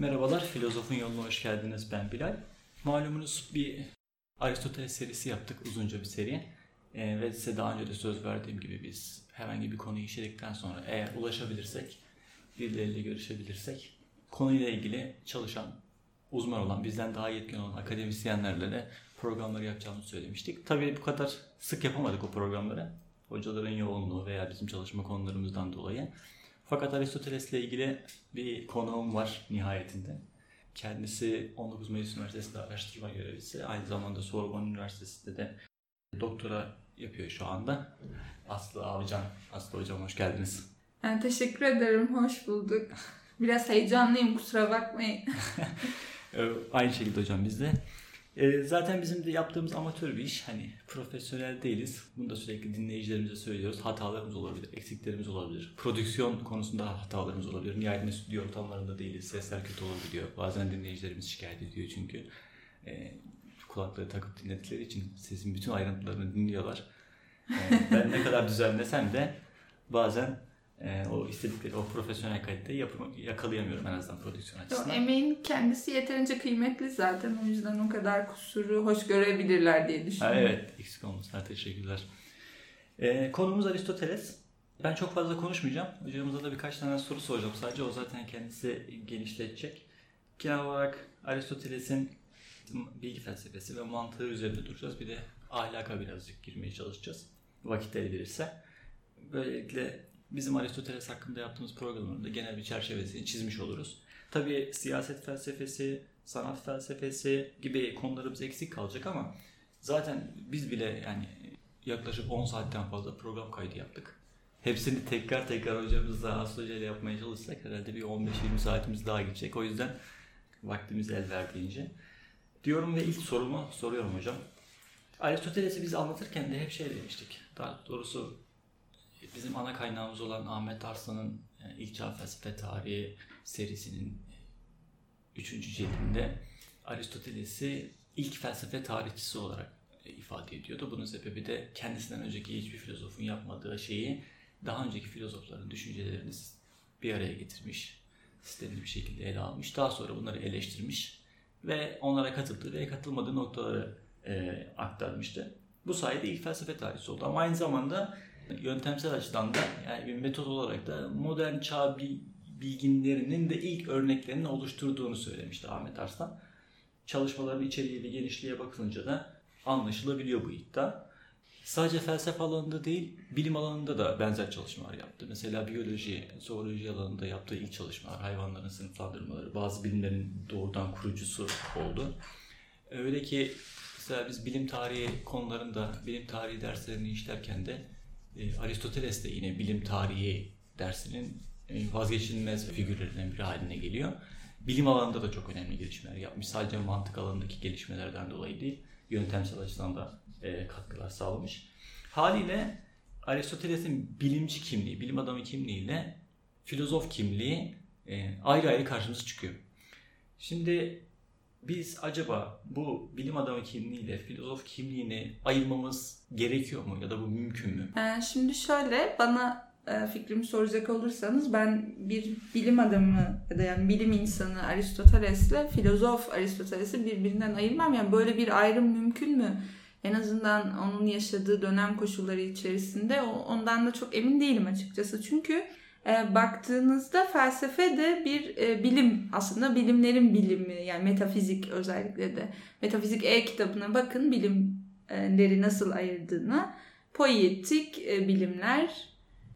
Merhabalar, Filozofun Yoluna hoş geldiniz. Ben Bilal. Malumunuz bir Aristoteles serisi yaptık, uzunca bir seri. Ee, ve size daha önce de söz verdiğim gibi biz herhangi bir konuyu işledikten sonra eğer ulaşabilirsek, birileriyle görüşebilirsek, konuyla ilgili çalışan, uzman olan, bizden daha yetkin olan akademisyenlerle de programları yapacağımızı söylemiştik. Tabii bu kadar sık yapamadık o programları. Hocaların yoğunluğu veya bizim çalışma konularımızdan dolayı. Fakat Aristoteles'le ilgili bir konuğum var nihayetinde. Kendisi 19 Mayıs Üniversitesi'nde araştırma görevlisi. Aynı zamanda Sorbonne Üniversitesi'nde de doktora yapıyor şu anda. Aslı Avcan. Aslı Hocam hoş geldiniz. Yani teşekkür ederim, hoş bulduk. Biraz heyecanlıyım, kusura bakmayın. Aynı şekilde hocam biz de. E, zaten bizim de yaptığımız amatör bir iş. Hani profesyonel değiliz. Bunu da sürekli dinleyicilerimize söylüyoruz. Hatalarımız olabilir, eksiklerimiz olabilir. Prodüksiyon konusunda hatalarımız olabilir. Nihayetinde stüdyo ortamlarında değiliz. Sesler kötü olabiliyor. Bazen dinleyicilerimiz şikayet ediyor çünkü. E, kulakları takıp dinledikleri için sesin bütün ayrıntılarını dinliyorlar. E, ben ne kadar düzenlesem de bazen e, o istedikleri o profesyonel kaliteyi yapım, yakalayamıyorum en azından prodüksiyon açısından. Emeğin kendisi yeterince kıymetli zaten o yüzden o kadar kusuru hoş görebilirler diye düşünüyorum. Ha, evet eksik olmasına teşekkürler. E, konumuz Aristoteles. Ben çok fazla konuşmayacağım. Hocamıza da birkaç tane soru soracağım. Sadece o zaten kendisi genişletecek. Genel olarak Aristoteles'in bilgi felsefesi ve mantığı üzerinde duracağız. Bir de ahlaka birazcık girmeye çalışacağız. Vakitleri verirse. Böylelikle bizim Aristoteles hakkında yaptığımız programın da genel bir çerçevesini çizmiş oluruz. Tabii siyaset felsefesi, sanat felsefesi gibi konularımız eksik kalacak ama zaten biz bile yani yaklaşık 10 saatten fazla program kaydı yaptık. Hepsini tekrar tekrar hocamızla, Aslı Hoca ile yapmaya çalışsak herhalde bir 15-20 saatimiz daha gidecek. O yüzden vaktimiz el verdiğince. Diyorum ve ilk sorumu soruyorum hocam. Aristoteles'i biz anlatırken de hep şey demiştik. Daha doğrusu bizim ana kaynağımız olan Ahmet Arslan'ın e, İlk Çağ Felsefe Tarihi serisinin 3. E, cildinde Aristoteles'i ilk felsefe tarihçisi olarak e, ifade ediyordu. Bunun sebebi de kendisinden önceki hiçbir filozofun yapmadığı şeyi daha önceki filozofların düşüncelerini bir araya getirmiş, sistemli bir şekilde ele almış. Daha sonra bunları eleştirmiş ve onlara katıldığı ve katılmadığı noktaları e, aktarmıştı. Bu sayede ilk felsefe tarihçisi oldu. Ama aynı zamanda yöntemsel açıdan da yani bir metot olarak da modern çağ bilginlerinin de ilk örneklerini oluşturduğunu söylemişti Ahmet Arslan. Çalışmaların içeriği ve genişliğe bakılınca da anlaşılabiliyor bu iddia. Sadece felsefe alanında değil, bilim alanında da benzer çalışmalar yaptı. Mesela biyoloji, zooloji alanında yaptığı ilk çalışmalar, hayvanların sınıflandırmaları, bazı bilimlerin doğrudan kurucusu oldu. Öyle ki mesela biz bilim tarihi konularında, bilim tarihi derslerini işlerken de e, Aristoteles de yine bilim tarihi dersinin e, vazgeçilmez figürlerinden biri haline geliyor. Bilim alanında da çok önemli gelişmeler yapmış. Sadece mantık alanındaki gelişmelerden dolayı değil, yöntemsel açıdan da e, katkılar sağlamış. Haliyle Aristoteles'in bilimci kimliği, bilim adamı kimliğiyle filozof kimliği e, ayrı ayrı karşımıza çıkıyor. Şimdi biz acaba bu bilim adamı kimliğiyle filozof kimliğini ayırmamız gerekiyor mu ya da bu mümkün mü? Ee, şimdi şöyle bana e, fikrimi soracak olursanız ben bir bilim adamı ya da yani bilim insanı Aristoteles'le filozof Aristoteles'i birbirinden ayırmam. Yani böyle bir ayrım mümkün mü? En azından onun yaşadığı dönem koşulları içerisinde ondan da çok emin değilim açıkçası. Çünkü baktığınızda felsefe de bir e, bilim aslında bilimlerin bilimi yani metafizik özellikle de. Metafizik E kitabına bakın bilimleri nasıl ayırdığını poetik e, bilimler.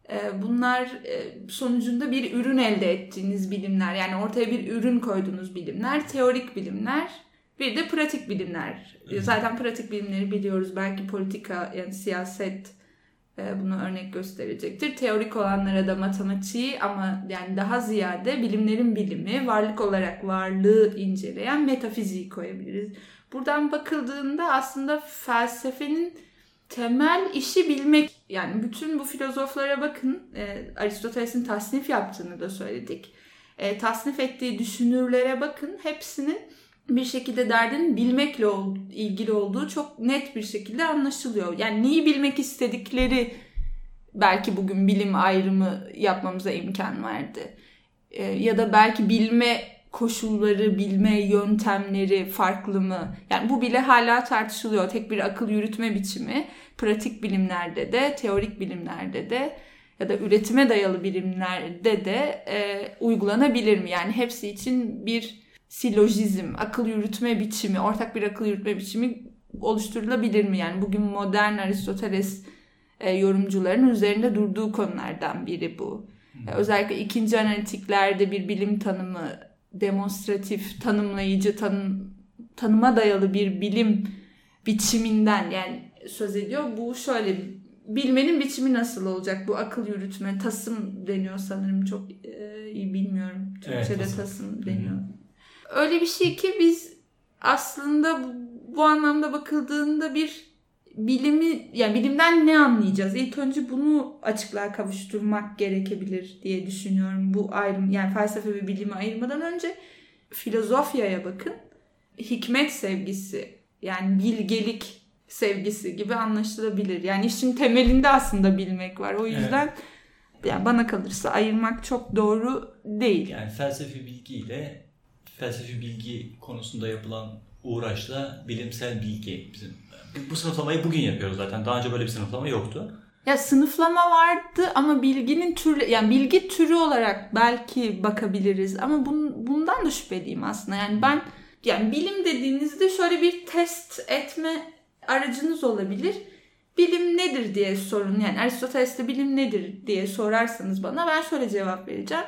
E, bunlar sonucunda bir ürün elde ettiğiniz bilimler yani ortaya bir ürün koyduğunuz bilimler teorik bilimler bir de pratik bilimler. Zaten pratik bilimleri biliyoruz. Belki politika yani siyaset bunu örnek gösterecektir. Teorik olanlara da matematiği ama yani daha ziyade bilimlerin bilimi, varlık olarak varlığı inceleyen metafiziği koyabiliriz. Buradan bakıldığında aslında felsefenin temel işi bilmek. Yani bütün bu filozoflara bakın. E, Aristoteles'in tasnif yaptığını da söyledik. E, tasnif ettiği düşünürlere bakın. Hepsinin bir şekilde derdinin bilmekle ilgili olduğu çok net bir şekilde anlaşılıyor. Yani neyi bilmek istedikleri belki bugün bilim ayrımı yapmamıza imkan verdi. Ee, ya da belki bilme koşulları, bilme yöntemleri farklı mı? Yani bu bile hala tartışılıyor. Tek bir akıl yürütme biçimi pratik bilimlerde de, teorik bilimlerde de ya da üretime dayalı bilimlerde de e, uygulanabilir mi? Yani hepsi için bir silojizm, akıl yürütme biçimi, ortak bir akıl yürütme biçimi oluşturulabilir mi? Yani bugün modern Aristoteles e, yorumcuların üzerinde durduğu konulardan biri bu. E, özellikle ikinci analitiklerde bir bilim tanımı, demonstratif, tanımlayıcı, tanım, tanıma dayalı bir bilim biçiminden yani söz ediyor. Bu şöyle bilmenin biçimi nasıl olacak? Bu akıl yürütme, tasım deniyor sanırım çok e, iyi bilmiyorum. Türkçe'de evet, tasım. tasım deniyor. Hı-hı. Öyle bir şey ki biz aslında bu, bu anlamda bakıldığında bir bilimi yani bilimden ne anlayacağız? İlk önce bunu açıklığa kavuşturmak gerekebilir diye düşünüyorum. Bu ayrım yani felsefe ve bilimi ayırmadan önce filozofyaya bakın. Hikmet sevgisi yani bilgelik sevgisi gibi anlaşılabilir. Yani işin temelinde aslında bilmek var. O yüzden evet. yani bana kalırsa ayırmak çok doğru değil. Yani felsefi bilgiyle felsefi bilgi konusunda yapılan uğraşla bilimsel bilgi bizim bu sınıflamayı bugün yapıyoruz zaten. Daha önce böyle bir sınıflama yoktu. Ya sınıflama vardı ama bilginin türü yani bilgi türü olarak belki bakabiliriz ama bun, bundan da şüpheliyim aslında. Yani ben yani bilim dediğinizde şöyle bir test etme aracınız olabilir. Bilim nedir diye sorun. Yani Aristoteles'te bilim nedir diye sorarsanız bana ben şöyle cevap vereceğim.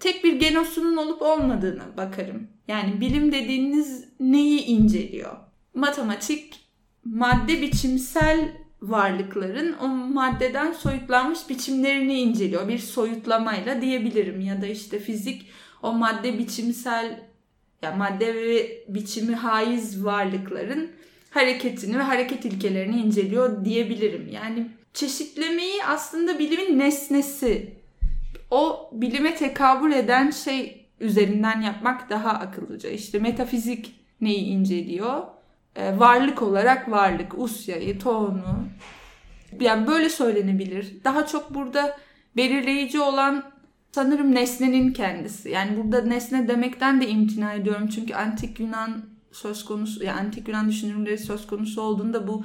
Tek bir genosunun olup olmadığını bakarım. Yani bilim dediğiniz neyi inceliyor? Matematik madde biçimsel varlıkların o maddeden soyutlanmış biçimlerini inceliyor. Bir soyutlamayla diyebilirim ya da işte fizik o madde biçimsel yani madde ve biçimi haiz varlıkların hareketini ve hareket ilkelerini inceliyor diyebilirim. Yani çeşitlemeyi aslında bilimin nesnesi, o bilime tekabül eden şey üzerinden yapmak daha akıllıca. İşte metafizik neyi inceliyor? Ee, varlık olarak varlık, usyayı, tohunu. Yani böyle söylenebilir. Daha çok burada belirleyici olan sanırım nesnenin kendisi. Yani burada nesne demekten de imtina ediyorum. Çünkü antik Yunan söz konusu, yani antik Yunan düşünürleri söz konusu olduğunda bu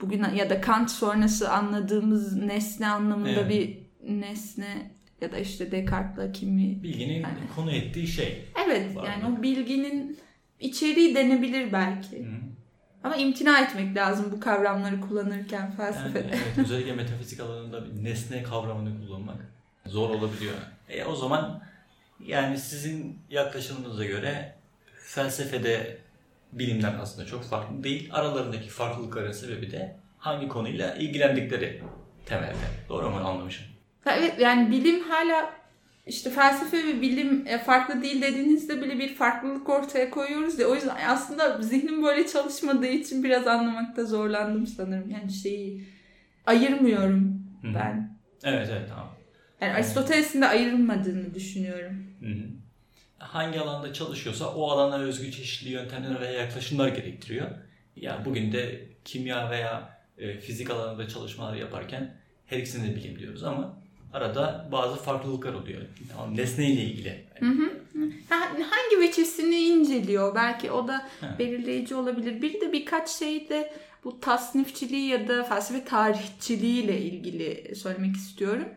bugün ya da Kant sonrası anladığımız nesne anlamında evet. bir nesne ya da işte Descartes'la kimi bilginin yani. konu ettiği şey. Evet varlık. yani o bilginin içeriği denebilir belki. Hı. Ama imtina etmek lazım bu kavramları kullanırken felsefede. Yani evet, özellikle metafizik alanında bir nesne kavramını kullanmak zor olabiliyor. E, o zaman yani sizin yaklaşımınıza göre felsefede bilimler aslında çok farklı değil. Aralarındaki farklılıkların sebebi de hangi konuyla ilgilendikleri temelde. Doğru mu anlamışım? Evet yani bilim hala işte felsefe ve bilim e, farklı değil dediğinizde bile bir farklılık ortaya koyuyoruz ya. O yüzden aslında zihnim böyle çalışmadığı için biraz anlamakta zorlandım sanırım. Yani şeyi ayırmıyorum Hı-hı. ben. Evet evet tamam. Yani Aristoteles'in de ayrılmadığını düşünüyorum. Hı-hı. Hangi alanda çalışıyorsa o alana özgü çeşitli yöntemler veya yaklaşımlar gerektiriyor. Yani bugün de kimya veya e, fizik alanında çalışmalar yaparken her ikisini de bilim diyoruz ama arada bazı farklılıklar oluyor. Tamam, nesneyle ilgili. Hı hı. Hangi veçesini inceliyor? Belki o da ha. belirleyici olabilir. Bir de birkaç şey de bu tasnifçiliği ya da felsefe tarihçiliği ile ilgili söylemek istiyorum.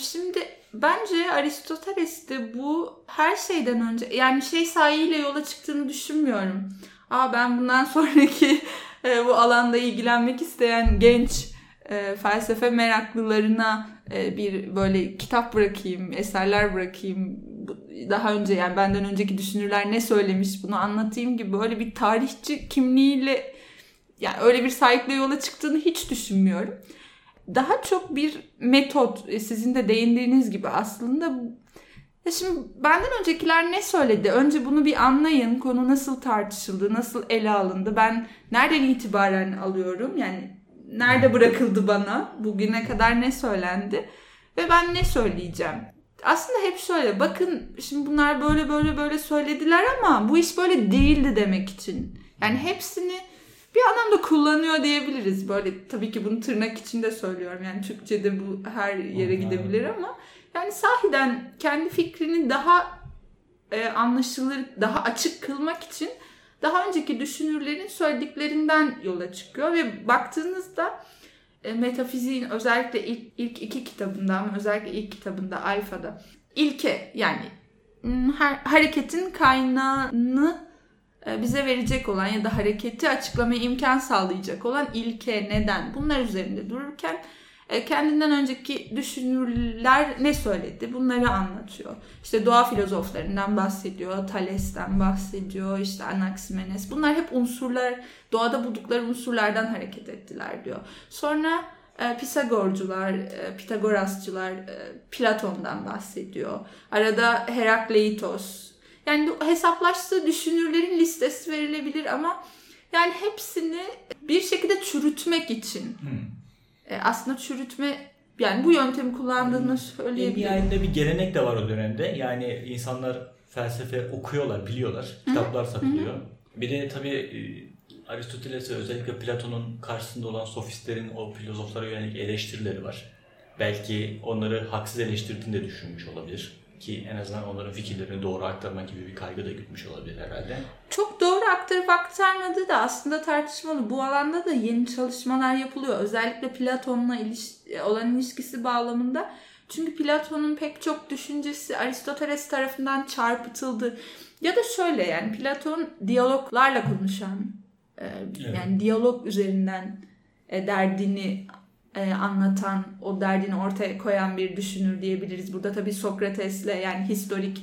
Şimdi bence Aristoteles'te bu her şeyden önce yani şey sahiyle yola çıktığını düşünmüyorum. Aa ben bundan sonraki bu alanda ilgilenmek isteyen genç e, felsefe meraklılarına e, bir böyle kitap bırakayım, eserler bırakayım. Daha önce yani benden önceki düşünürler ne söylemiş bunu anlatayım gibi böyle bir tarihçi kimliğiyle yani öyle bir sahipli yola çıktığını hiç düşünmüyorum. Daha çok bir metot e, sizin de değindiğiniz gibi aslında ya şimdi benden öncekiler ne söyledi? Önce bunu bir anlayın. Konu nasıl tartışıldı, nasıl ele alındı? Ben nereden itibaren alıyorum? Yani nerede bırakıldı bana? Bugüne kadar ne söylendi? Ve ben ne söyleyeceğim? Aslında hep şöyle bakın şimdi bunlar böyle böyle böyle söylediler ama bu iş böyle değildi demek için. Yani hepsini bir anlamda kullanıyor diyebiliriz. Böyle tabii ki bunu tırnak içinde söylüyorum. Yani Türkçe'de bu her yere gidebilir ama yani sahiden kendi fikrini daha e, anlaşılır, daha açık kılmak için daha önceki düşünürlerin söylediklerinden yola çıkıyor ve baktığınızda e, metafiziğin özellikle ilk, ilk iki kitabında ama özellikle ilk kitabında Alfa'da ilke yani her, hareketin kaynağını e, bize verecek olan ya da hareketi açıklamaya imkan sağlayacak olan ilke, neden bunlar üzerinde dururken kendinden önceki düşünürler ne söyledi bunları anlatıyor. İşte doğa filozoflarından bahsediyor, Thales'ten bahsediyor, işte Anaximenes. Bunlar hep unsurlar, doğada buldukları unsurlardan hareket ettiler diyor. Sonra e, Pisagorcular, e, Pitagorasçılar Platon'dan bahsediyor. Arada Herakleitos. Yani hesaplaştığı düşünürlerin listesi verilebilir ama yani hepsini bir şekilde çürütmek için. Hmm e, aslında çürütme yani bu yöntemi kullandığını söyleyebilirim. nihayetinde bir gelenek de var o dönemde. Yani insanlar felsefe okuyorlar, biliyorlar. Kitaplar satılıyor. Bir de tabii e, Aristoteles ve özellikle Platon'un karşısında olan sofistlerin o filozoflara yönelik eleştirileri var. Belki onları haksız eleştirdiğini de düşünmüş olabilir. Ki en azından onların fikirlerini doğru aktarma gibi bir kaygı da gütmüş olabilir herhalde. Çok doğru aktarıp aktarmadığı da aslında tartışmalı. Bu alanda da yeni çalışmalar yapılıyor. Özellikle Platon'la iliş- olan ilişkisi bağlamında. Çünkü Platon'un pek çok düşüncesi Aristoteles tarafından çarpıtıldı. Ya da şöyle yani Platon diyaloglarla konuşan, e, evet. yani diyalog üzerinden e, derdini e, anlatan, o derdini ortaya koyan bir düşünür diyebiliriz. Burada tabii Sokrates'le yani historik,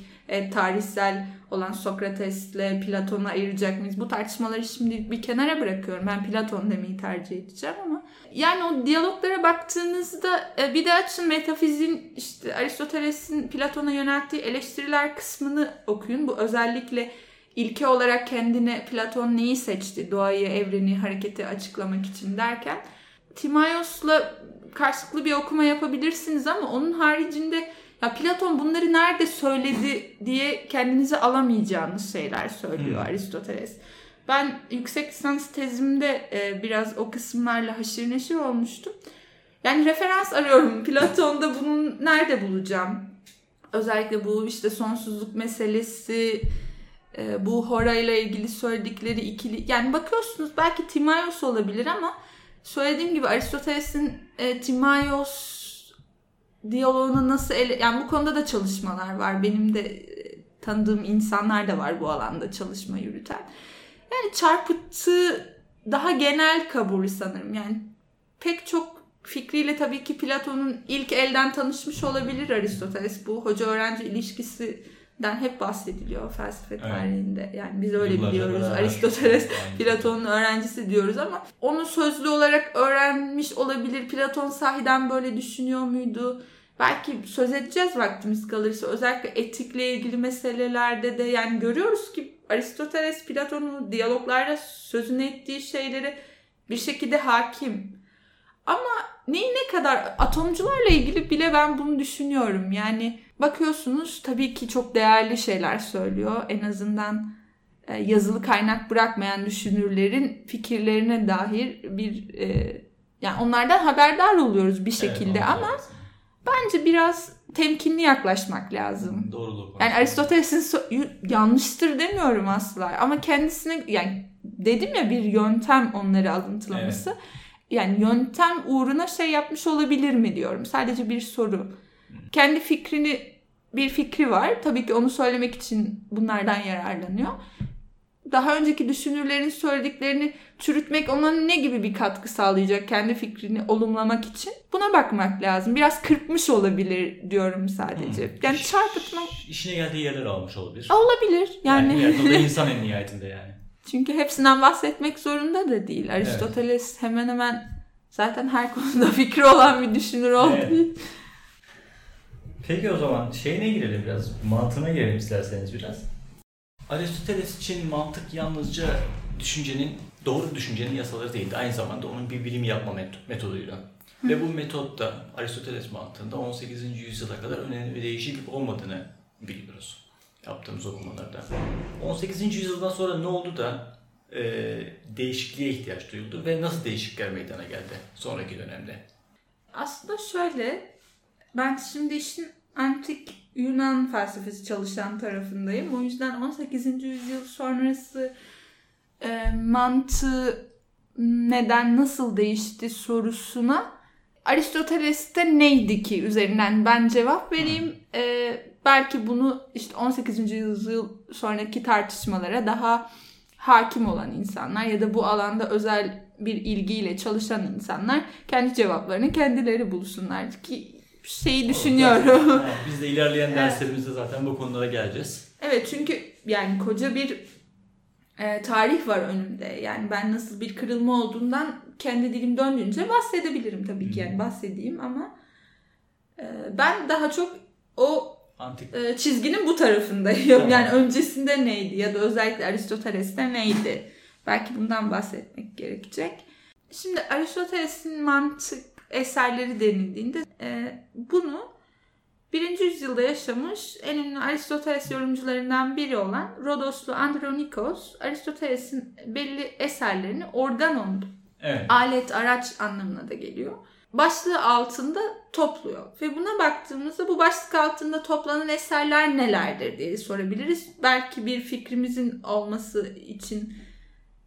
tarihsel olan Sokrates'le Platon'u ayıracak mıyız? Bu tartışmaları şimdi bir kenara bırakıyorum. Ben Platon demeyi tercih edeceğim ama yani o diyaloglara baktığınızda e, bir de açın metafizin işte Aristoteles'in Platon'a yönelttiği eleştiriler kısmını okuyun. Bu özellikle ilke olarak kendine Platon neyi seçti? Doğayı, evreni, hareketi açıklamak için derken Timaios'la karşılıklı bir okuma yapabilirsiniz ama onun haricinde ya Platon bunları nerede söyledi diye kendinize alamayacağınız şeyler söylüyor hmm. Aristoteles. Ben yüksek lisans tezimde e, biraz o kısımlarla haşır neşir olmuştum. Yani referans arıyorum. Platon'da bunu nerede bulacağım? Özellikle bu işte sonsuzluk meselesi, e, bu Hora ile ilgili söyledikleri ikili. Yani bakıyorsunuz belki Timaios olabilir ama söylediğim gibi Aristoteles'in e, Timaios diyaloğunu nasıl ele... Yani bu konuda da çalışmalar var. Benim de e, tanıdığım insanlar da var bu alanda çalışma yürüten. Yani çarpıtı daha genel kabul sanırım. Yani pek çok fikriyle tabii ki Platon'un ilk elden tanışmış olabilir Aristoteles. Bu hoca öğrenci ilişkisi den hep bahsediliyor felsefe tarihinde. Evet. Yani biz öyle Yıllarca biliyoruz. Aristoteles Platon'un öğrencisi diyoruz ama onu sözlü olarak öğrenmiş olabilir. Platon sahiden böyle düşünüyor muydu? Belki söz edeceğiz vaktimiz kalırsa. Özellikle etikle ilgili meselelerde de yani görüyoruz ki Aristoteles Platon'un diyaloglarda sözünü ettiği şeyleri bir şekilde hakim. Ama neyi ne kadar atomcularla ilgili bile ben bunu düşünüyorum. Yani bakıyorsunuz tabii ki çok değerli şeyler söylüyor. En azından e, yazılı kaynak bırakmayan düşünürlerin fikirlerine dair bir e, yani onlardan haberdar oluyoruz bir şekilde evet, ama lazım. Bence biraz temkinli yaklaşmak lazım. Doğruluk. Yani Aristoteles'in so- yanlıştır demiyorum asla ama kendisine yani dedim ya bir yöntem onları alıntılaması. Evet yani yöntem uğruna şey yapmış olabilir mi diyorum. Sadece bir soru. Kendi fikrini bir fikri var. Tabii ki onu söylemek için bunlardan yararlanıyor. Daha önceki düşünürlerin söylediklerini çürütmek ona ne gibi bir katkı sağlayacak kendi fikrini olumlamak için? Buna bakmak lazım. Biraz kırpmış olabilir diyorum sadece. Hmm. Yani çarpıtmak... İşine geldiği yerler almış olabilir. Olabilir. Yani, yani, yani insan en nihayetinde yani. Çünkü hepsinden bahsetmek zorunda da değil. Aristoteles evet. hemen hemen zaten her konuda fikri olan bir düşünür oldu. Evet. Peki o zaman şeyine girelim biraz, mantığına girelim isterseniz biraz. Aristoteles için mantık yalnızca düşüncenin, doğru düşüncenin yasaları değildi. Aynı zamanda onun bir bilim yapma metoduydu. Hı. Ve bu metot da Aristoteles mantığında 18. yüzyıla kadar önemli bir değişiklik olmadığını biliyoruz yaptığımız okumalarda. 18. yüzyıldan sonra ne oldu da e, değişikliğe ihtiyaç duyuldu ve nasıl değişiklikler meydana geldi sonraki dönemde? Aslında şöyle, ben şimdi işin antik Yunan felsefesi çalışan tarafındayım. O yüzden 18. yüzyıl sonrası e, mantığı neden nasıl değişti sorusuna Aristoteles'te neydi ki üzerinden ben cevap vereyim. E, belki bunu işte 18. yüzyıl sonraki tartışmalara daha hakim olan insanlar ya da bu alanda özel bir ilgiyle çalışan insanlar kendi cevaplarını kendileri bulsunlar ki şeyi düşünüyorum. Biz de ilerleyen derslerimizde zaten bu konulara geleceğiz. Evet çünkü yani koca bir e, tarih var önümde. Yani ben nasıl bir kırılma olduğundan kendi dilim döndüğünce bahsedebilirim tabii ki yani bahsedeyim ama e, ben daha çok o Antik. e, çizginin bu tarafındayım. Yani öncesinde neydi ya da özellikle Aristoteles'te neydi? Belki bundan bahsetmek gerekecek. Şimdi Aristoteles'in mantık eserleri denildiğinde e, bunu birinci yüzyılda yaşamış en ünlü Aristoteles yorumcularından biri olan Rodoslu Andronikos Aristoteles'in belli eserlerini organon Evet. alet araç anlamına da geliyor. Başlığı altında topluyor. Ve buna baktığımızda bu başlık altında toplanan eserler nelerdir diye sorabiliriz. Belki bir fikrimizin olması için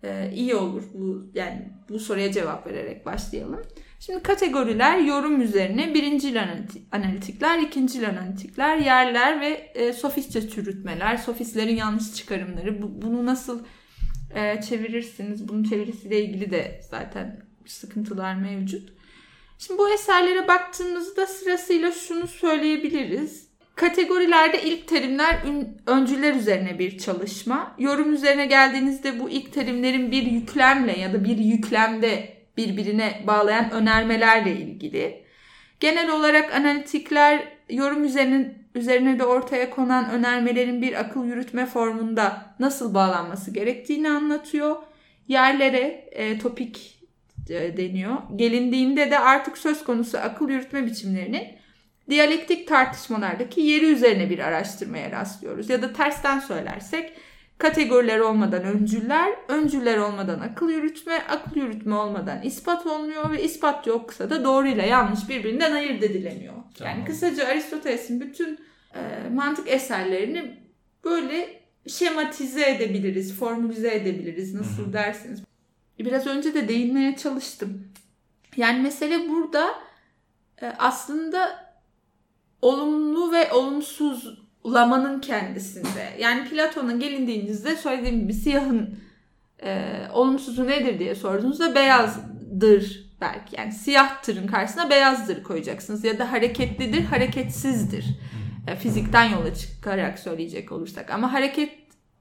e, iyi olur bu yani bu soruya cevap vererek başlayalım. Şimdi kategoriler yorum üzerine birincil analitikler, ikincil analitikler, yerler ve e, sofistçe çürütmeler, sofistlerin yanlış çıkarımları. Bu, bunu nasıl e, çevirirsiniz? Bunun çevirisiyle ilgili de zaten sıkıntılar mevcut. Şimdi bu eserlere baktığımızda sırasıyla şunu söyleyebiliriz. Kategorilerde ilk terimler öncüler üzerine bir çalışma. Yorum üzerine geldiğinizde bu ilk terimlerin bir yüklemle ya da bir yüklemde birbirine bağlayan önermelerle ilgili. Genel olarak analitikler yorum üzerine, üzerine de ortaya konan önermelerin bir akıl yürütme formunda nasıl bağlanması gerektiğini anlatıyor. Yerlere e, topik e, deniyor. Gelindiğinde de artık söz konusu akıl yürütme biçimlerinin diyalektik tartışmalardaki yeri üzerine bir araştırmaya rastlıyoruz. Ya da tersten söylersek kategoriler olmadan öncüller, öncüller olmadan akıl yürütme, akıl yürütme olmadan ispat olmuyor ve ispat yoksa da doğru ile yanlış birbirinden ayırt edilemiyor. Tamam. Yani kısaca Aristoteles'in bütün e, mantık eserlerini böyle şematize edebiliriz, formülize edebiliriz nasıl Hı-hı. dersiniz. Biraz önce de değinmeye çalıştım. Yani mesele burada e, aslında olumlu ve olumsuzlamanın kendisinde. Yani Platon'a gelindiğinizde söylediğim gibi siyahın e, olumsuzu nedir diye sorduğunuzda beyazdır belki. Yani siyahtırın karşısına beyazdır koyacaksınız. Ya da hareketlidir, hareketsizdir. E, fizikten yola çıkarak söyleyecek olursak. Ama hareket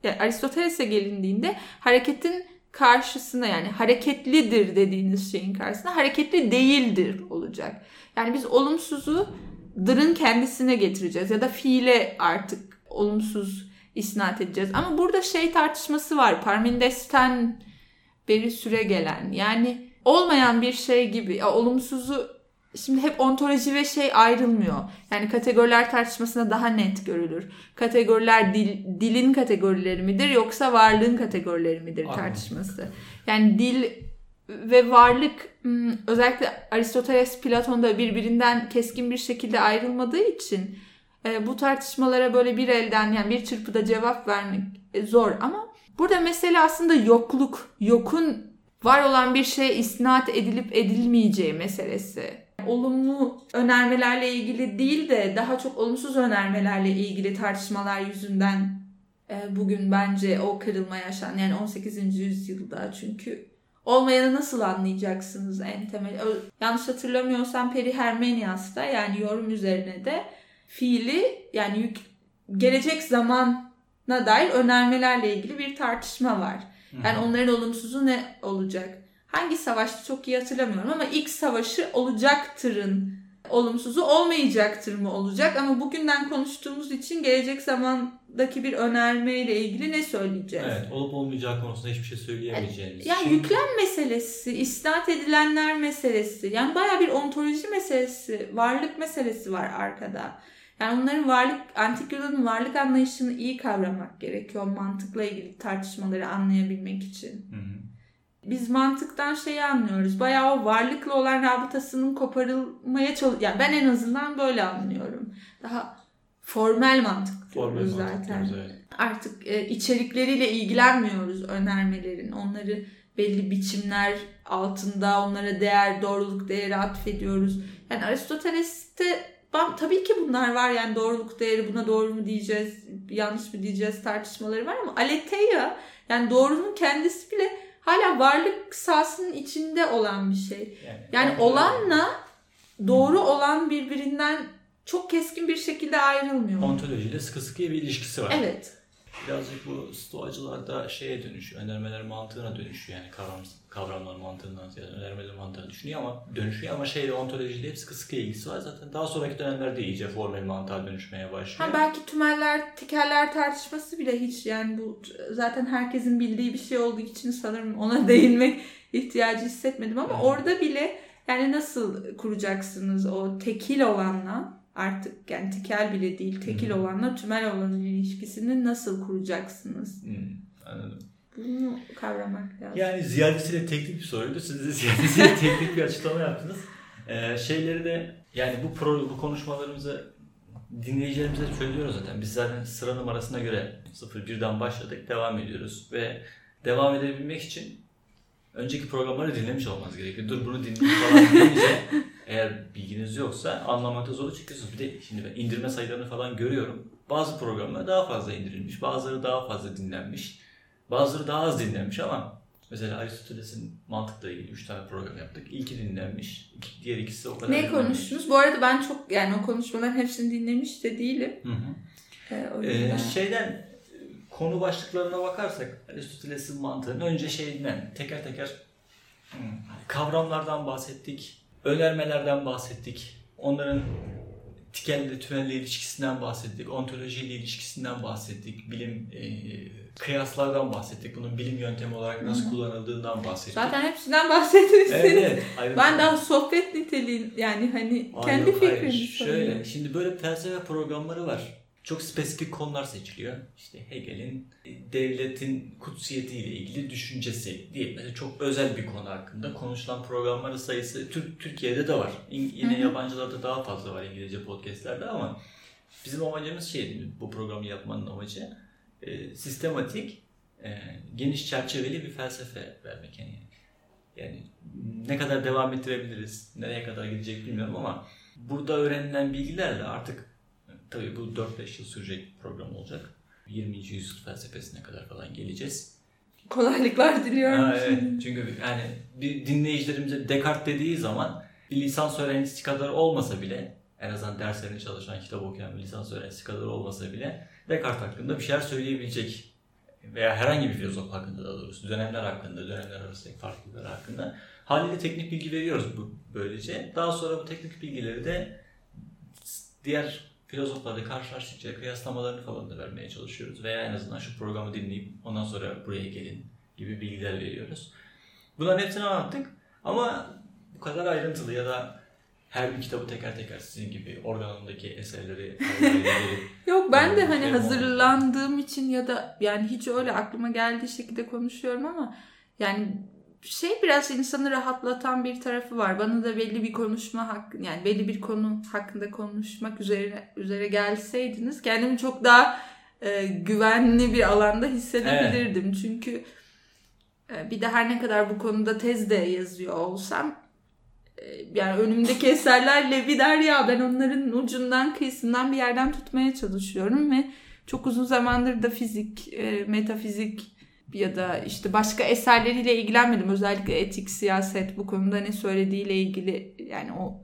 yani Aristoteles'e gelindiğinde hareketin karşısına yani hareketlidir dediğiniz şeyin karşısına hareketli değildir olacak. Yani biz olumsuzu dırın kendisine getireceğiz ya da fiile artık olumsuz isnat edeceğiz. Ama burada şey tartışması var. Parmendes'ten beri süre gelen. Yani olmayan bir şey gibi ya, olumsuzu şimdi hep ontoloji ve şey ayrılmıyor. Yani kategoriler tartışmasında daha net görülür. Kategoriler dil, dilin kategorileri midir yoksa varlığın kategorileri midir tartışması. Yani dil ve varlık hmm, özellikle Aristoteles Platon'da birbirinden keskin bir şekilde ayrılmadığı için e, bu tartışmalara böyle bir elden yani bir çırpıda cevap vermek e, zor ama burada mesele aslında yokluk, yokun var olan bir şeye isnat edilip edilmeyeceği meselesi. Olumlu önermelerle ilgili değil de daha çok olumsuz önermelerle ilgili tartışmalar yüzünden e, bugün bence o kırılma yaşan yani 18. yüzyılda çünkü olmayanı nasıl anlayacaksınız en temel? Yanlış hatırlamıyorsam Peri Hermenias'ta yani yorum üzerine de fiili yani yük, gelecek zamana dair önermelerle ilgili bir tartışma var. Yani onların olumsuzu ne olacak? Hangi savaştı çok iyi hatırlamıyorum ama ilk savaşı olacaktırın olumsuzu olmayacaktır mı olacak ama bugünden konuştuğumuz için gelecek zamandaki bir önerme ile ilgili ne söyleyeceğiz? Evet, olup olmayacağı konusunda hiçbir şey söyleyemeyeceğimiz. Yani Şimdi... yüklem meselesi, isnat edilenler meselesi, yani baya bir ontoloji meselesi, varlık meselesi var arkada. Yani onların varlık, antik Yunan'ın varlık anlayışını iyi kavramak gerekiyor mantıkla ilgili tartışmaları anlayabilmek için. Hı hı biz mantıktan şeyi anlıyoruz. Bayağı o varlıkla olan rabıtasının koparılmaya çalış... Yani ben en azından böyle anlıyorum. daha formel mantık Formel diyoruz mantık zaten. diyoruz, evet. Artık e, içerikleriyle ilgilenmiyoruz önermelerin. Onları belli biçimler altında onlara değer, doğruluk değeri atfediyoruz. Yani Aristoteles'te tabii ki bunlar var yani doğruluk değeri buna doğru mu diyeceğiz, yanlış mı diyeceğiz tartışmaları var ama aletheia yani doğrunun kendisi bile hala varlık sahasının içinde olan bir şey. Yani kontrol- olanla doğru olan birbirinden çok keskin bir şekilde ayrılmıyor. ontolojiyle sıkı sıkıya bir ilişkisi var. Evet. Birazcık bu stoacılarda şeye dönüşüyor, önermeler mantığına dönüşüyor. Yani kavram, kavramlar mantığından ziyade önermeler mantığına düşünüyor ama dönüşüyor ama şeyle ontolojiyle hep sıkı ilgisi var. Zaten daha sonraki dönemlerde iyice formel mantığa dönüşmeye başlıyor. Ha belki tümeller, tekerler tartışması bile hiç yani bu zaten herkesin bildiği bir şey olduğu için sanırım ona değinmek ihtiyacı hissetmedim ama Hı. orada bile yani nasıl kuracaksınız o tekil olanla artık yani tekel bile değil tekil Hı. olanla tümel olan ilişkisini nasıl kuracaksınız? Hmm, anladım. Bunu kavramak lazım. Yani ziyadesiyle teknik bir soruydu. Siz de ziyadesiyle teknik bir açıklama yaptınız. Ee, şeyleri de yani bu pro, bu konuşmalarımızı dinleyicilerimize söylüyoruz zaten. Biz zaten sıra numarasına göre 01'den başladık, devam ediyoruz ve devam edebilmek için önceki programları dinlemiş olmanız gerekiyor. Dur bunu dinleyin falan deyince eğer bilginiz yoksa anlamakta zorluk çekiyorsunuz. Bir de şimdi ben indirme sayılarını falan görüyorum. Bazı programlar daha fazla indirilmiş, bazıları daha fazla dinlenmiş, bazıları daha az dinlenmiş ama mesela Aristoteles'in mantıkla ilgili 3 tane program yaptık. İlki dinlenmiş, iki, diğer ikisi o kadar Ne konuştunuz? Bu arada ben çok yani o konuşmaların hepsini dinlemiş de değilim. Hı hı. Ee, o Ee, şeyden konu başlıklarına bakarsak Aristoteles'in mantığını önce şeyinden teker teker kavramlardan bahsettik, önermelerden bahsettik, onların tikelle tünelle ilişkisinden bahsettik, ontolojiyle ilişkisinden bahsettik, bilim e, kıyaslardan bahsettik, bunun bilim yöntemi olarak nasıl kullanıldığından bahsettik. Zaten hepsinden bahsettiniz. evet, evet. Ben daha sohbet niteliğin yani hani Hayır, kendi fikrimi Şöyle, söylüyorum. şimdi böyle felsefe programları var. Çok spesifik konular seçiliyor. İşte Hegel'in devletin kutsiyetiyle ilgili düşüncesi diye mesela çok özel bir konu hakkında konuşulan programların sayısı Türk Türkiye'de de var. İn- yine yabancılarda daha fazla var İngilizce podcastlerde ama bizim amacımız şeydi bu programı yapmanın amacı e, sistematik, e, geniş çerçeveli bir felsefe vermek yani. Yani ne kadar devam ettirebiliriz, nereye kadar gidecek bilmiyorum ama burada öğrenilen bilgilerle artık tabii bu 4-5 yıl sürecek bir program olacak. 20. yüzyıl felsefesine kadar falan geleceğiz. Kolaylıklar diliyorum. Ha, evet. Çünkü yani bir dinleyicilerimize Descartes dediği zaman bir lisans öğrencisi kadar olmasa bile en azından derslerini çalışan, kitap okuyan bir lisans öğrencisi kadar olmasa bile Descartes hakkında bir şeyler söyleyebilecek veya herhangi bir filozof hakkında daha doğrusu dönemler hakkında, dönemler arasındaki farklılıklar hakkında haliyle teknik bilgi veriyoruz bu böylece. Daha sonra bu teknik bilgileri de diğer filozoflarla karşılaştıkça kıyaslamalarını falan da vermeye çalışıyoruz. Veya en azından şu programı dinleyip ondan sonra buraya gelin gibi bilgiler veriyoruz. Bunların hepsini anlattık ama bu kadar ayrıntılı ya da her bir kitabı teker teker sizin gibi organındaki eserleri Yok ben de hani hazırlandığım için ya da yani hiç öyle aklıma geldiği şekilde konuşuyorum ama yani şey biraz insanı rahatlatan bir tarafı var. Bana da belli bir konuşma hakkı yani belli bir konu hakkında konuşmak üzere üzere gelseydiniz kendimi çok daha e, güvenli bir alanda hissedebilirdim. Çünkü e, bir de her ne kadar bu konuda tez de yazıyor olsam e, yani önümdeki eserlerle bir derya ben onların ucundan kıyısından bir yerden tutmaya çalışıyorum ve çok uzun zamandır da fizik, e, metafizik ya da işte başka eserleriyle ilgilenmedim. Özellikle etik, siyaset bu konuda ne söylediğiyle ilgili yani o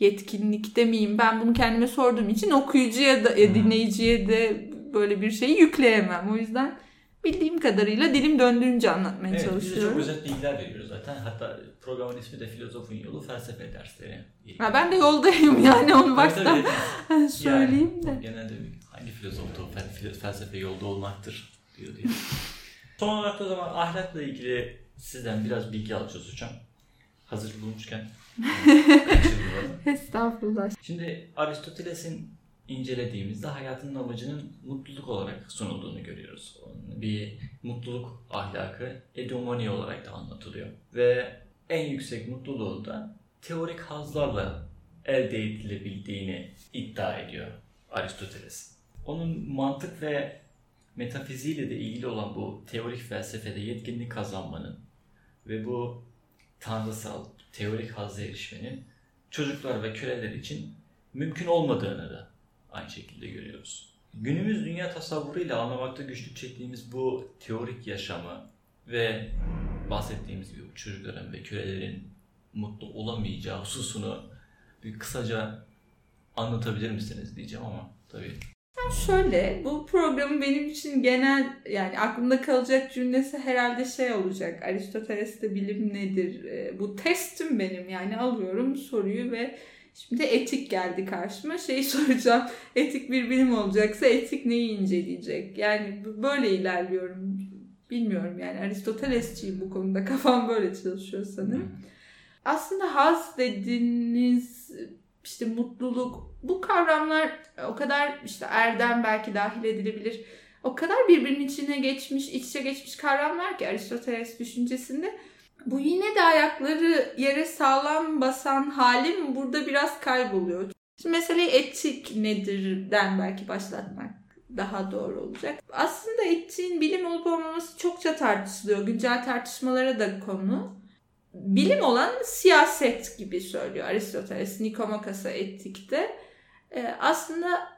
yetkinlikte miyim? Ben bunu kendime sorduğum için okuyucuya da e, Hı. dinleyiciye de böyle bir şeyi yükleyemem. O yüzden bildiğim kadarıyla dilim döndüğünce anlatmaya Evet, biz de çok çalışıyorum. özet bilgiler veriyoruz zaten. Hatta programın ismi de Filozofun Yolu Felsefe Dersleri. Ha, ben de yoldayım yani onu baştan söyleyeyim de. Genelde hangi filozof da o fel- felsefe yolda olmaktır diyor diye. Son olarak da o zaman ahlakla ilgili sizden biraz bilgi alacağız hocam. Hazır bulmuşken. Estağfurullah. Şimdi Aristoteles'in incelediğimizde hayatının amacının mutluluk olarak sunulduğunu görüyoruz. Bir mutluluk ahlakı edumoni olarak da anlatılıyor. Ve en yüksek mutluluğu da teorik hazlarla elde edilebildiğini iddia ediyor. Aristoteles. Onun mantık ve metafiziğiyle de ilgili olan bu teorik felsefede yetkinlik kazanmanın ve bu tanrısal teorik hazza erişmenin çocuklar ve köleler için mümkün olmadığını da aynı şekilde görüyoruz. Günümüz dünya tasavvuruyla anlamakta güçlük çektiğimiz bu teorik yaşamı ve bahsettiğimiz gibi çocukların ve kölelerin mutlu olamayacağı hususunu bir kısaca anlatabilir misiniz diyeceğim ama tabii. Şöyle bu programın benim için genel yani aklımda kalacak cümlesi herhalde şey olacak. Aristoteles'te bilim nedir? E, bu testim benim yani alıyorum soruyu ve şimdi etik geldi karşıma. Şeyi soracağım. Etik bir bilim olacaksa etik neyi inceleyecek? Yani böyle ilerliyorum. Bilmiyorum yani Aristotelesçiyim bu konuda. Kafam böyle çalışıyor sanırım. Aslında haz dediğiniz işte mutluluk bu kavramlar o kadar işte erdem belki dahil edilebilir. O kadar birbirinin içine geçmiş, iç içe geçmiş kavramlar ki Aristoteles düşüncesinde. Bu yine de ayakları yere sağlam basan halim burada biraz kayboluyor. Şimdi meseleyi etik nedirden belki başlatmak daha doğru olacak. Aslında etiğin bilim olup olmaması çokça tartışılıyor. Güncel tartışmalara da konu bilim olan siyaset gibi söylüyor Aristoteles Nikomakas'a etikte. Ee, aslında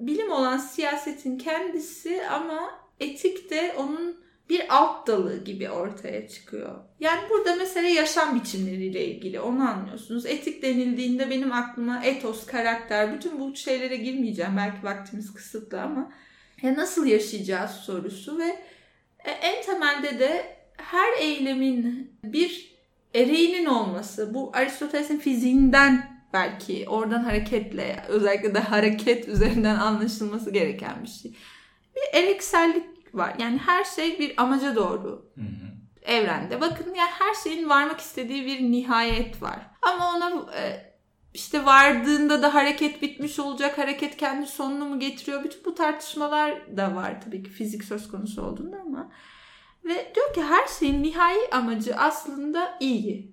bilim olan siyasetin kendisi ama etik de onun bir alt dalı gibi ortaya çıkıyor. Yani burada mesele yaşam biçimleriyle ilgili onu anlıyorsunuz. Etik denildiğinde benim aklıma etos, karakter, bütün bu şeylere girmeyeceğim. Belki vaktimiz kısıtlı ama ya nasıl yaşayacağız sorusu ve e, en temelde de her eylemin bir ereğinin olması, bu Aristoteles'in fiziğinden belki oradan hareketle özellikle de hareket üzerinden anlaşılması gereken bir şey. Bir ereksellik var. Yani her şey bir amaca doğru. Hı hı. Evrende. Bakın yani her şeyin varmak istediği bir nihayet var. Ama ona e, işte vardığında da hareket bitmiş olacak. Hareket kendi sonunu mu getiriyor? Bütün bu tartışmalar da var tabii ki fizik söz konusu olduğunda ama ve diyor ki her şeyin nihai amacı aslında iyi.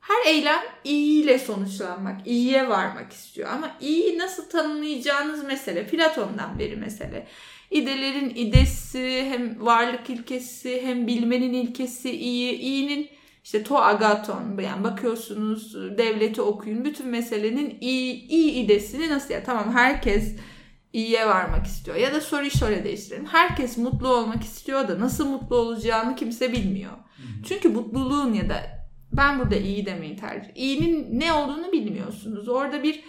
Her eylem iyiyle sonuçlanmak, iyiye varmak istiyor. Ama iyi nasıl tanımlayacağınız mesele. Platon'dan beri mesele. İdelerin idesi, hem varlık ilkesi, hem bilmenin ilkesi iyi. İyinin işte to agaton yani bakıyorsunuz devleti okuyun bütün meselenin iyi, iyi idesini nasıl ya tamam herkes iyiye varmak istiyor. Ya da soruyu şöyle değiştirelim. Herkes mutlu olmak istiyor da nasıl mutlu olacağını kimse bilmiyor. Çünkü mutluluğun ya da ben burada iyi demeyi tercih. İyinin ne olduğunu bilmiyorsunuz. Orada bir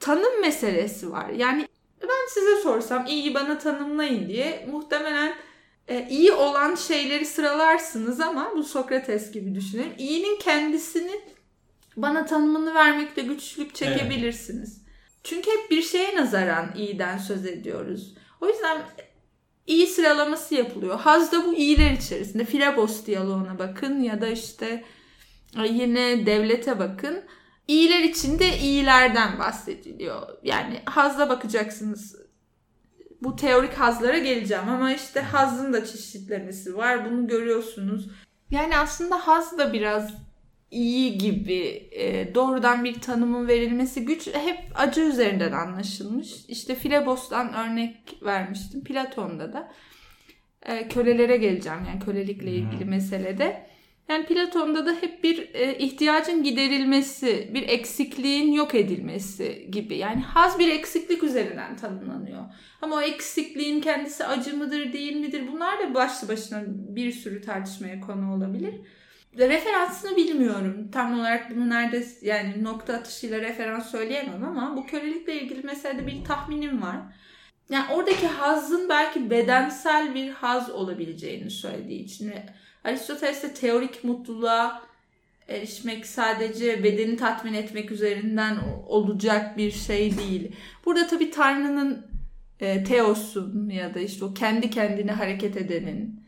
tanım meselesi var. Yani ben size sorsam iyiyi bana tanımlayın diye muhtemelen e, iyi olan şeyleri sıralarsınız ama bu Sokrates gibi düşünün. İyinin kendisini bana tanımını vermekte güçlük çekebilirsiniz. Evet. Çünkü hep bir şeye nazaran iyiden söz ediyoruz. O yüzden iyi sıralaması yapılıyor. Haz da bu iyiler içerisinde. Filabos diyaloğuna bakın ya da işte yine devlete bakın. İyiler içinde iyilerden bahsediliyor. Yani hazla bakacaksınız. Bu teorik hazlara geleceğim ama işte hazın da çeşitlemesi var. Bunu görüyorsunuz. Yani aslında haz da biraz iyi gibi e, doğrudan bir tanımın verilmesi güç hep acı üzerinden anlaşılmış. İşte Filebos'tan örnek vermiştim Platon'da da. E, kölelere geleceğim yani kölelikle ilgili hmm. meselede. Yani Platon'da da hep bir e, ihtiyacın giderilmesi, bir eksikliğin yok edilmesi gibi. Yani haz bir eksiklik üzerinden tanımlanıyor. Ama o eksikliğin kendisi acı mıdır, değil midir? Bunlar da başlı başına bir sürü tartışmaya konu olabilir referansını bilmiyorum. Tam olarak bunu nerede yani nokta atışıyla referans söyleyemem ama bu kölelikle ilgili meselede bir tahminim var. Yani oradaki hazın belki bedensel bir haz olabileceğini söylediği için Aristoteles de teorik mutluluğa erişmek sadece bedeni tatmin etmek üzerinden olacak bir şey değil. Burada tabii Tanrı'nın e, teosun ya da işte o kendi kendine hareket edenin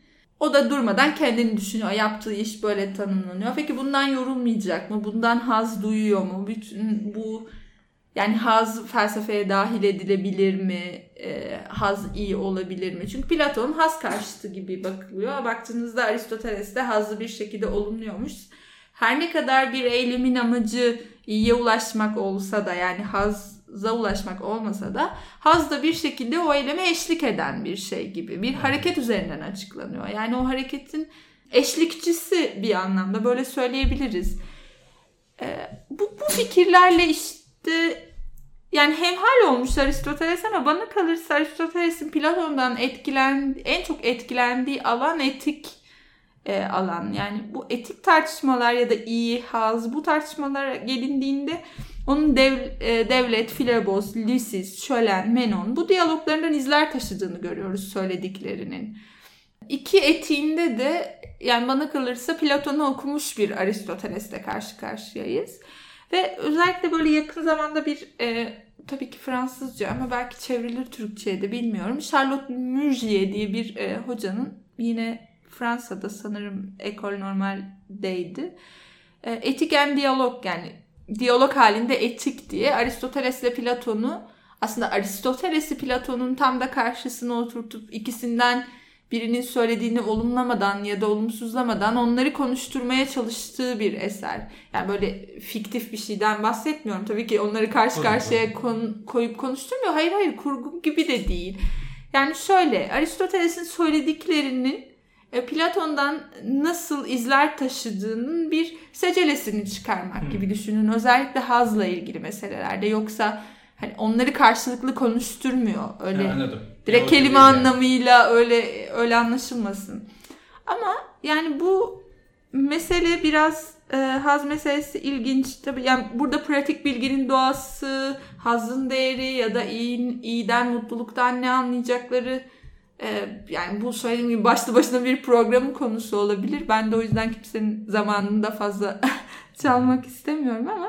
o da durmadan kendini düşünüyor. Yaptığı iş böyle tanımlanıyor. Peki bundan yorulmayacak mı? Bundan haz duyuyor mu? Bütün bu yani haz felsefeye dahil edilebilir mi? E, haz iyi olabilir mi? Çünkü Platon haz karşıtı gibi bakılıyor. Baktığınızda Aristoteles de hazı bir şekilde olumluyormuş. Her ne kadar bir eylemin amacı iyiye ulaşmak olsa da yani haz haza ulaşmak olmasa da haz da bir şekilde o eyleme eşlik eden bir şey gibi. Bir hareket üzerinden açıklanıyor. Yani o hareketin eşlikçisi bir anlamda böyle söyleyebiliriz. Ee, bu, bu fikirlerle işte yani hemhal olmuş Aristoteles ama bana kalırsa Aristoteles'in Platon'dan etkilen en çok etkilendiği alan etik e, alan. Yani bu etik tartışmalar ya da iyi, haz bu tartışmalara gelindiğinde onun dev, e, devlet, Filebos, Lysis, Şölen, Menon bu diyaloglarından izler taşıdığını görüyoruz söylediklerinin. İki etiğinde de yani bana kalırsa Platon'u okumuş bir Aristoteles'le karşı karşıyayız. Ve özellikle böyle yakın zamanda bir e, tabii ki Fransızca ama belki çevrilir Türkçe'ye de bilmiyorum. Charlotte Murgier diye bir e, hocanın yine Fransa'da sanırım Ekol Normal'deydi. E, etik en diyalog yani diyalog halinde etik diye Aristoteles ile Platon'u aslında Aristoteles'i Platon'un tam da karşısına oturtup ikisinden birinin söylediğini olumlamadan ya da olumsuzlamadan onları konuşturmaya çalıştığı bir eser. Yani böyle fiktif bir şeyden bahsetmiyorum. Tabii ki onları karşı karşıya kon, koyup konuşturmuyor. Hayır hayır kurgu gibi de değil. Yani şöyle Aristoteles'in söylediklerinin Platon'dan nasıl izler taşıdığının bir secelesini çıkarmak hmm. gibi düşünün. Özellikle hazla ilgili meselelerde. Yoksa hani onları karşılıklı konuşturmuyor. Öyle ha, anladım. direkt kelime yani. anlamıyla öyle öyle anlaşılmasın. Ama yani bu mesele biraz e, haz meselesi ilginç. Tabii yani burada pratik bilginin doğası, hazın değeri ya da iyi, iyiden, mutluluktan ne anlayacakları e, yani bu söylediğim gibi başlı başına bir programın konusu olabilir. Ben de o yüzden kimsenin zamanını da fazla çalmak istemiyorum ama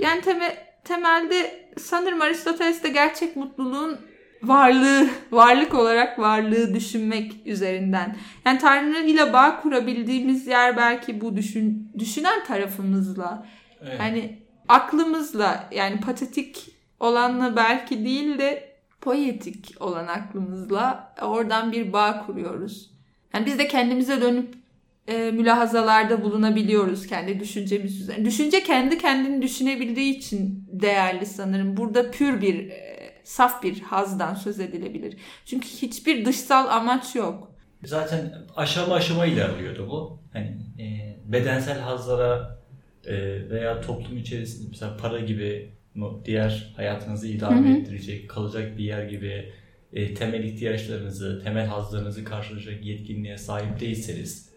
yani temel temelde sanırım Aristoteles'te gerçek mutluluğun varlığı, varlık olarak varlığı düşünmek üzerinden. Yani Tanrı ile bağ kurabildiğimiz yer belki bu düşün, düşünen tarafımızla. Evet. Yani aklımızla yani patetik olanla belki değil de poetik olan aklımızla oradan bir bağ kuruyoruz. Yani biz de kendimize dönüp e, mülahazalarda bulunabiliyoruz kendi düşüncemiz üzerine. Düşünce kendi kendini düşünebildiği için değerli sanırım. Burada pür bir, e, saf bir hazdan söz edilebilir. Çünkü hiçbir dışsal amaç yok. Zaten aşama aşama ilerliyordu bu. Hani e, bedensel hazlara e, veya toplum içerisinde mesela para gibi diğer hayatınızı idame hı hı. ettirecek, kalacak bir yer gibi e, temel ihtiyaçlarınızı, temel hazlarınızı karşılayacak yetkinliğe sahip değilseniz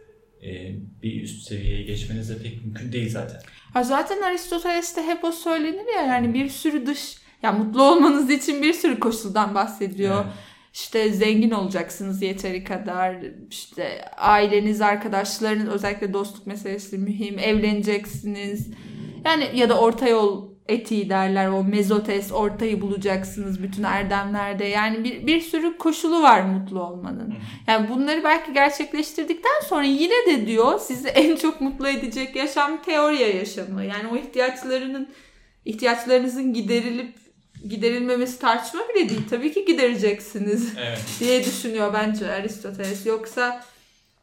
e, bir üst seviyeye geçmeniz de pek mümkün değil zaten. Ha zaten Aristoteles'te hep o söylenir ya yani bir sürü dış ya mutlu olmanız için bir sürü koşuldan bahsediyor. Evet. İşte zengin olacaksınız yeteri kadar. İşte aileniz, arkadaşlarınız özellikle dostluk meselesi mühim. Evleneceksiniz. Yani ya da orta yol etiği derler o mezotes ortayı bulacaksınız bütün erdemlerde yani bir, bir sürü koşulu var mutlu olmanın. Yani bunları belki gerçekleştirdikten sonra yine de diyor sizi en çok mutlu edecek yaşam teoriya yaşamı. Yani o ihtiyaçlarının ihtiyaçlarınızın giderilip giderilmemesi tartışma bile değil. Tabii ki gidereceksiniz evet. diye düşünüyor bence Aristoteles. Yoksa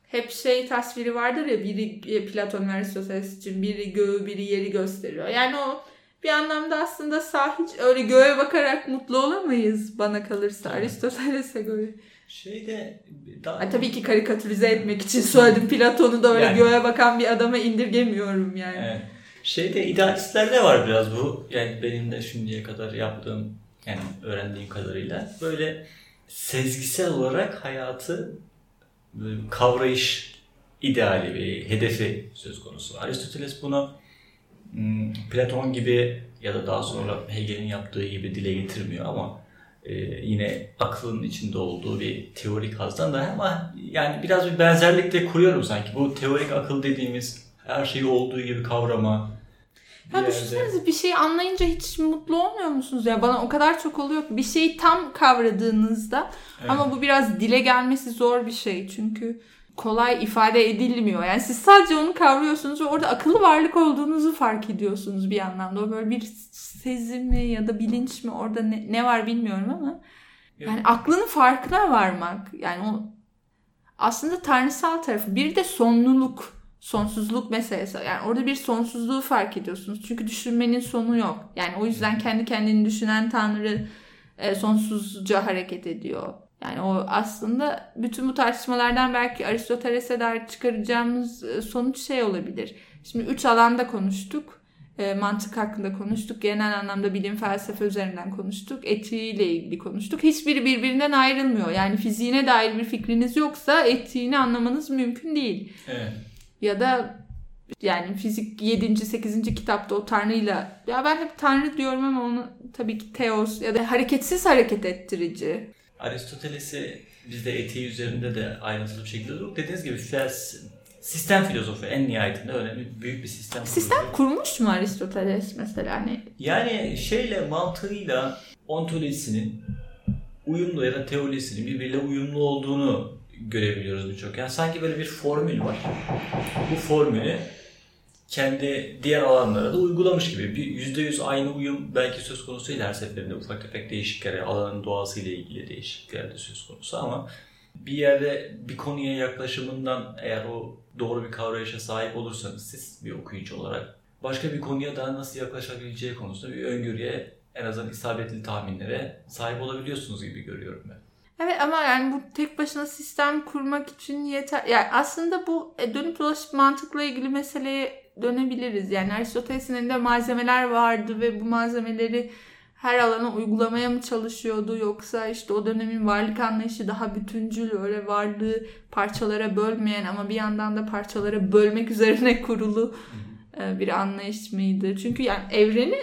hep şey tasviri vardır ya biri Platon ve Aristoteles için biri göğü biri yeri gösteriyor. Yani o bir anlamda aslında sağ hiç öyle göğe bakarak mutlu olamayız bana kalırsa Aristoteles'e göre. Şeyde daha... Tabii ki karikatürize etmek için söyledim. Platon'u da öyle yani, göğe bakan bir adama indirgemiyorum yani. Evet. Şeyde idealistlerde var biraz bu. Yani benim de şimdiye kadar yaptığım yani öğrendiğim kadarıyla böyle sezgisel olarak hayatı kavrayış ideali bir hedefi söz konusu. Aristoteles bunu Platon gibi ya da daha sonra Hegel'in yaptığı gibi dile getirmiyor ama e, yine aklın içinde olduğu bir teorik hazdan da ama yani biraz bir benzerlik de kuruyorum sanki. Bu teorik akıl dediğimiz her şeyi olduğu gibi kavrama. Ya düşünsenize bir şeyi anlayınca hiç mutlu olmuyor musunuz ya? Bana o kadar çok oluyor ki bir şeyi tam kavradığınızda evet. ama bu biraz dile gelmesi zor bir şey çünkü kolay ifade edilmiyor. Yani siz sadece onu kavruyorsunuz ve orada akıllı varlık olduğunuzu fark ediyorsunuz bir anlamda. O böyle bir sezim mi ya da bilinç mi orada ne, ne var bilmiyorum ama yani aklının farkına varmak yani o aslında tanrısal tarafı bir de sonluluk sonsuzluk meselesi. Yani orada bir sonsuzluğu fark ediyorsunuz. Çünkü düşünmenin sonu yok. Yani o yüzden kendi kendini düşünen Tanrı e, sonsuzca hareket ediyor. Yani o aslında bütün bu tartışmalardan belki Aristoteles'e dair çıkaracağımız e, sonuç şey olabilir. Şimdi üç alanda konuştuk. E, mantık hakkında konuştuk. Genel anlamda bilim felsefe üzerinden konuştuk. Etiğiyle ilgili konuştuk. Hiçbiri birbirinden ayrılmıyor. Yani fiziğine dair bir fikriniz yoksa etiğini anlamanız mümkün değil. Evet. Ya da yani fizik 7. 8. kitapta o tanrıyla ya ben hep tanrı diyorum ama onu tabii ki teos ya da hareketsiz hareket ettirici. Aristoteles'i biz de etiği üzerinde de ayrıntılı bir şekilde durduk. Dediğiniz gibi fels sistem filozofu en nihayetinde önemli büyük bir sistem. Sistem filozofu. kurmuş mu Aristoteles mesela hani Yani şeyle mantığıyla ontolojisinin uyumlu ya da teolojisinin birbiriyle uyumlu olduğunu görebiliyoruz birçok. Yani sanki böyle bir formül var. Bu formülü kendi diğer alanlara da uygulamış gibi. Bir %100 aynı uyum belki söz konusu değil her seferinde ufak tefek değişiklikler, alanın doğasıyla ilgili değişiklikler de söz konusu ama bir yerde bir konuya yaklaşımından eğer o doğru bir kavrayışa sahip olursanız siz bir okuyucu olarak başka bir konuya daha nasıl yaklaşabileceği konusunda bir öngörüye en azından isabetli tahminlere sahip olabiliyorsunuz gibi görüyorum ben. Evet ama yani bu tek başına sistem kurmak için yeter. Yani aslında bu e, dönüp dolaşıp mantıkla ilgili meseleye dönebiliriz. Yani Aristoteles'in elinde malzemeler vardı ve bu malzemeleri her alana uygulamaya mı çalışıyordu yoksa işte o dönemin varlık anlayışı daha bütüncül öyle varlığı parçalara bölmeyen ama bir yandan da parçalara bölmek üzerine kurulu e, bir anlayış mıydı? Çünkü yani evreni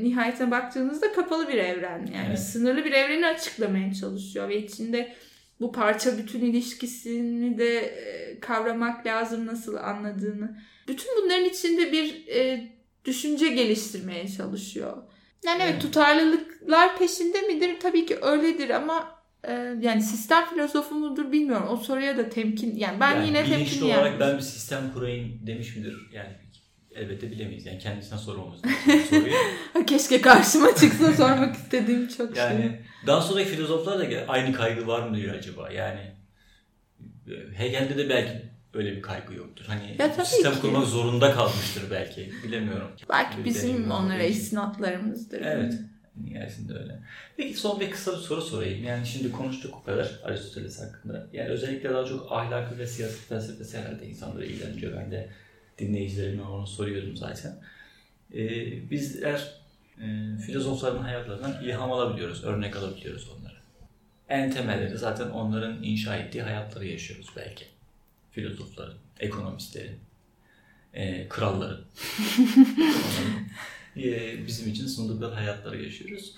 nihayetine baktığınızda kapalı bir evren. Yani Evet. sınırlı bir evreni açıklamaya çalışıyor ve içinde bu parça bütün ilişkisini de e, kavramak lazım nasıl anladığını. Bütün bunların içinde bir e, düşünce geliştirmeye çalışıyor. Yani evet Evet. tutarlılıklar peşinde midir? Tabii ki öyledir ama e, yani sistem filozofu mudur bilmiyorum. O soruya da temkin yani ben Yani yine temkinli olarak yani. ben bir sistem kurayım demiş midir? Yani elbette bilemeyiz. Yani kendisine sormamız lazım soruyu. Keşke karşıma çıksa sormak istediğim çok şey. Yani daha sonraki filozoflar da aynı kaygı var mı diyor acaba? Yani e, Hegel'de de belki öyle bir kaygı yoktur. Hani Ya sistem ki. kurmak zorunda kalmıştır belki. Bilemiyorum. Belki Bir bizim onlara istinatlarımızdır. Evet. Nihayetinde öyle. Peki son bir kısa bir soru sorayım. Yani şimdi konuştuk o kadar Aristoteles hakkında. Yani özellikle daha çok ahlakı ve siyaset felsefesi herhalde insanları ilgilendiriyor. Ben de dinleyicilerime onu soruyordum zaten. Ee, bizler e, filozofların hayatlarından ilham alabiliyoruz, örnek alabiliyoruz onları. En temelleri zaten onların inşa ettiği hayatları yaşıyoruz belki. Filozofların, ekonomistlerin, e, kralların. E, bizim için sundukları hayatları yaşıyoruz.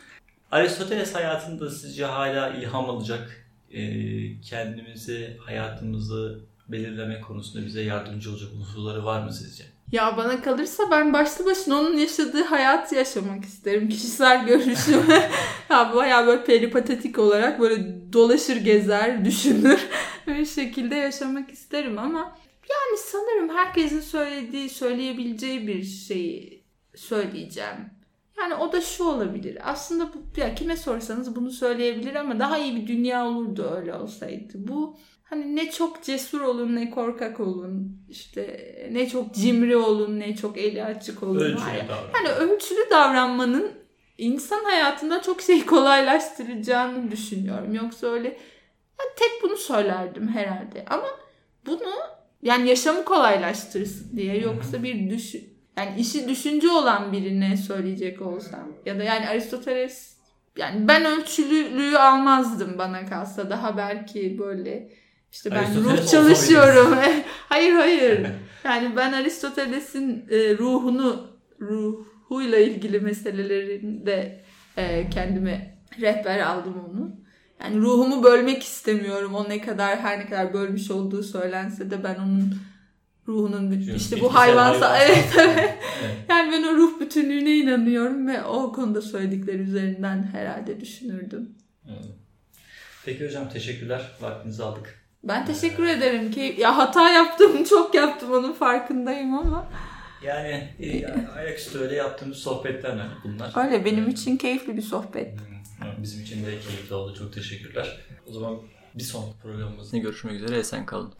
Aristoteles hayatında sizce hala ilham alacak, e, kendimizi, hayatımızı belirleme konusunda bize yardımcı olacak unsurları var mı sizce? Ya bana kalırsa ben başlı başına onun yaşadığı hayatı yaşamak isterim. Kişisel görüşüm. ya bayağı böyle peripatetik olarak böyle dolaşır gezer, düşünür bir şekilde yaşamak isterim ama yani sanırım herkesin söylediği, söyleyebileceği bir şeyi söyleyeceğim. Yani o da şu olabilir. Aslında bu, ya kime sorsanız bunu söyleyebilir ama daha iyi bir dünya olurdu öyle olsaydı. Bu hani ne çok cesur olun ne korkak olun. işte ne çok cimri olun ne çok eli açık olun. var ya. Ölçülü davran. Hani ölçülü davranmanın insan hayatında çok şey kolaylaştıracağını düşünüyorum. Yoksa öyle yani tek bunu söylerdim herhalde. Ama bunu yani yaşamı kolaylaştırsın diye yoksa bir düşün yani işi düşünce olan birine söyleyecek olsam ya da yani Aristoteles yani ben ölçülülüğü almazdım bana kalsa daha belki böyle işte ben ruh çalışıyorum. hayır hayır. Yani ben Aristoteles'in e, ruhunu ruhuyla ilgili meselelerinde e, kendime rehber aldım onu. Yani ruhumu bölmek istemiyorum. O ne kadar her ne kadar bölmüş olduğu söylense de ben onun ruhunun bütün- işte bu hayvansa hayvansal. evet evet. Yani ben o ruh bütünlüğüne inanıyorum ve o konuda söyledikleri üzerinden herhalde düşünürdüm. Peki hocam teşekkürler. Vaktinizi aldık. Ben teşekkür ederim ki ya hata yaptım çok yaptım onun farkındayım ama Yani e, ayaküstü öyle yaptığımız sohbetler hani bunlar. öyle benim için keyifli bir sohbet. Bizim için de keyifli oldu. Çok teşekkürler. O zaman bir sonraki programımızda görüşmek üzere. Esen kalın.